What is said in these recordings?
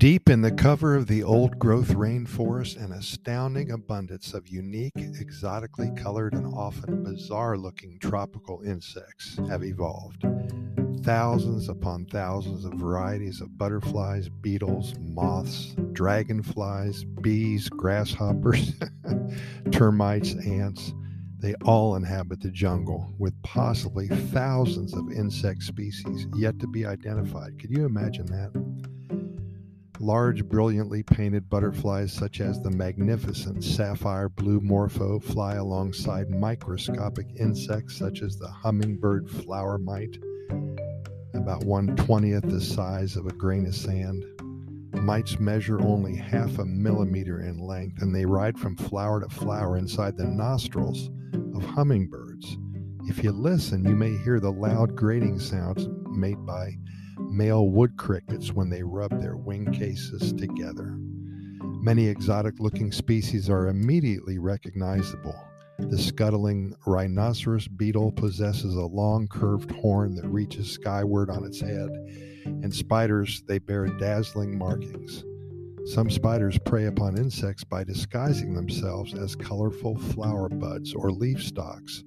Deep in the cover of the old growth rainforest, an astounding abundance of unique, exotically colored, and often bizarre looking tropical insects have evolved. Thousands upon thousands of varieties of butterflies, beetles, moths, dragonflies, bees, grasshoppers, termites, ants, they all inhabit the jungle with possibly thousands of insect species yet to be identified. Could you imagine that? Large, brilliantly painted butterflies such as the magnificent sapphire blue morpho fly alongside microscopic insects such as the hummingbird flower mite, about one twentieth the size of a grain of sand. Mites measure only half a millimeter in length and they ride from flower to flower inside the nostrils of hummingbirds. If you listen, you may hear the loud grating sounds made by male wood crickets when they rub their wing cases together. Many exotic looking species are immediately recognizable. The scuttling rhinoceros beetle possesses a long curved horn that reaches skyward on its head, and spiders they bear dazzling markings. Some spiders prey upon insects by disguising themselves as colorful flower buds or leaf stalks.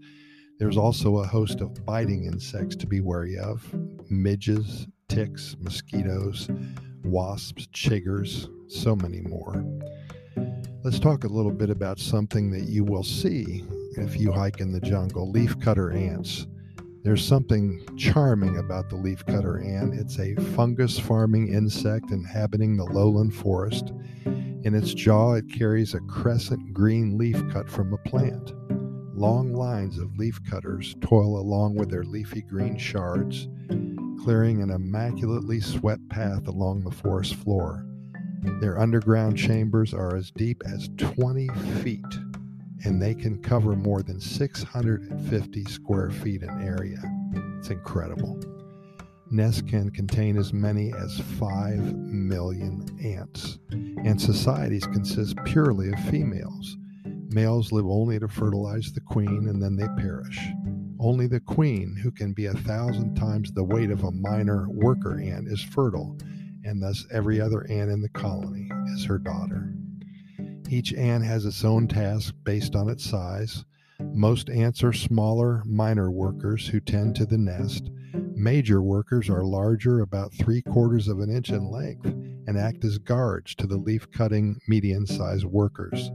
There's also a host of biting insects to be wary of midges, ticks, mosquitoes, wasps, chiggers, so many more. Let's talk a little bit about something that you will see if you hike in the jungle leafcutter ants. There's something charming about the leafcutter ant. It's a fungus farming insect inhabiting the lowland forest. In its jaw, it carries a crescent green leaf cut from a plant. Long lines of leaf cutters toil along with their leafy green shards, clearing an immaculately swept path along the forest floor. Their underground chambers are as deep as 20 feet and they can cover more than 650 square feet in area. It's incredible. Nests can contain as many as 5 million ants, and societies consist purely of females. Males live only to fertilize the queen and then they perish. Only the queen, who can be a thousand times the weight of a minor worker ant, is fertile, and thus every other ant in the colony is her daughter. Each ant has its own task based on its size. Most ants are smaller, minor workers who tend to the nest. Major workers are larger, about three quarters of an inch in length, and act as guards to the leaf cutting, medium sized workers.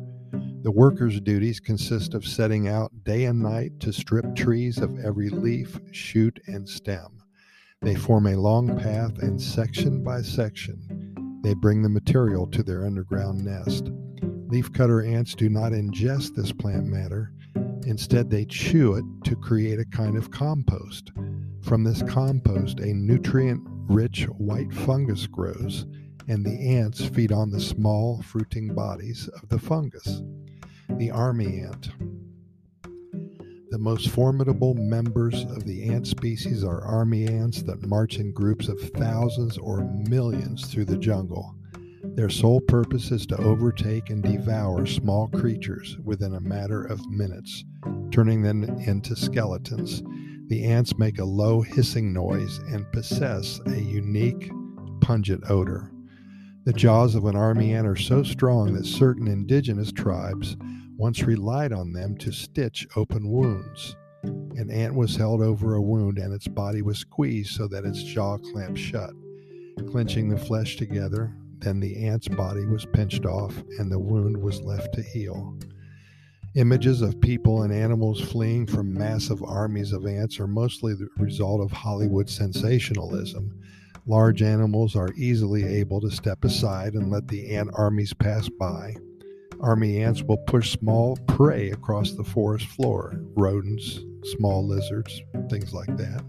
The workers' duties consist of setting out day and night to strip trees of every leaf, shoot, and stem. They form a long path, and section by section, they bring the material to their underground nest. Leafcutter ants do not ingest this plant matter. Instead, they chew it to create a kind of compost. From this compost, a nutrient rich white fungus grows, and the ants feed on the small fruiting bodies of the fungus. The army ant. The most formidable members of the ant species are army ants that march in groups of thousands or millions through the jungle. Their sole purpose is to overtake and devour small creatures within a matter of minutes, turning them into skeletons. The ants make a low hissing noise and possess a unique, pungent odor. The jaws of an army ant are so strong that certain indigenous tribes once relied on them to stitch open wounds. An ant was held over a wound and its body was squeezed so that its jaw clamped shut. Clenching the flesh together, then the ant's body was pinched off and the wound was left to heal. Images of people and animals fleeing from massive armies of ants are mostly the result of Hollywood sensationalism. Large mm-hmm. animals are easily able to step aside and let the ant armies pass by. Army ants will push small prey across the forest floor rodents, small lizards, things like that.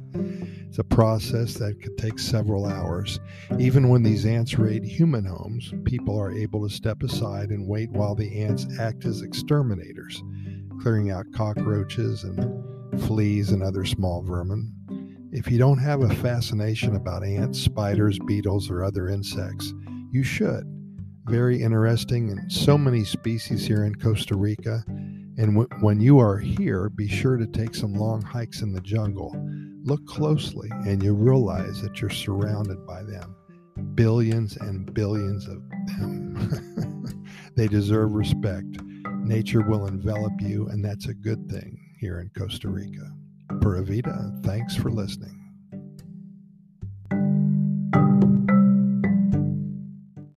It's a process that could take several hours. Even when these ants raid human homes, people are able to step aside and wait while the ants act as exterminators, clearing out cockroaches and fleas and other small vermin. If you don't have a fascination about ants, spiders, beetles, or other insects, you should. Very interesting, and so many species here in Costa Rica. And w- when you are here, be sure to take some long hikes in the jungle. Look closely, and you realize that you're surrounded by them. billions and billions of them. they deserve respect. Nature will envelop you, and that's a good thing here in Costa Rica. Pura thanks for listening.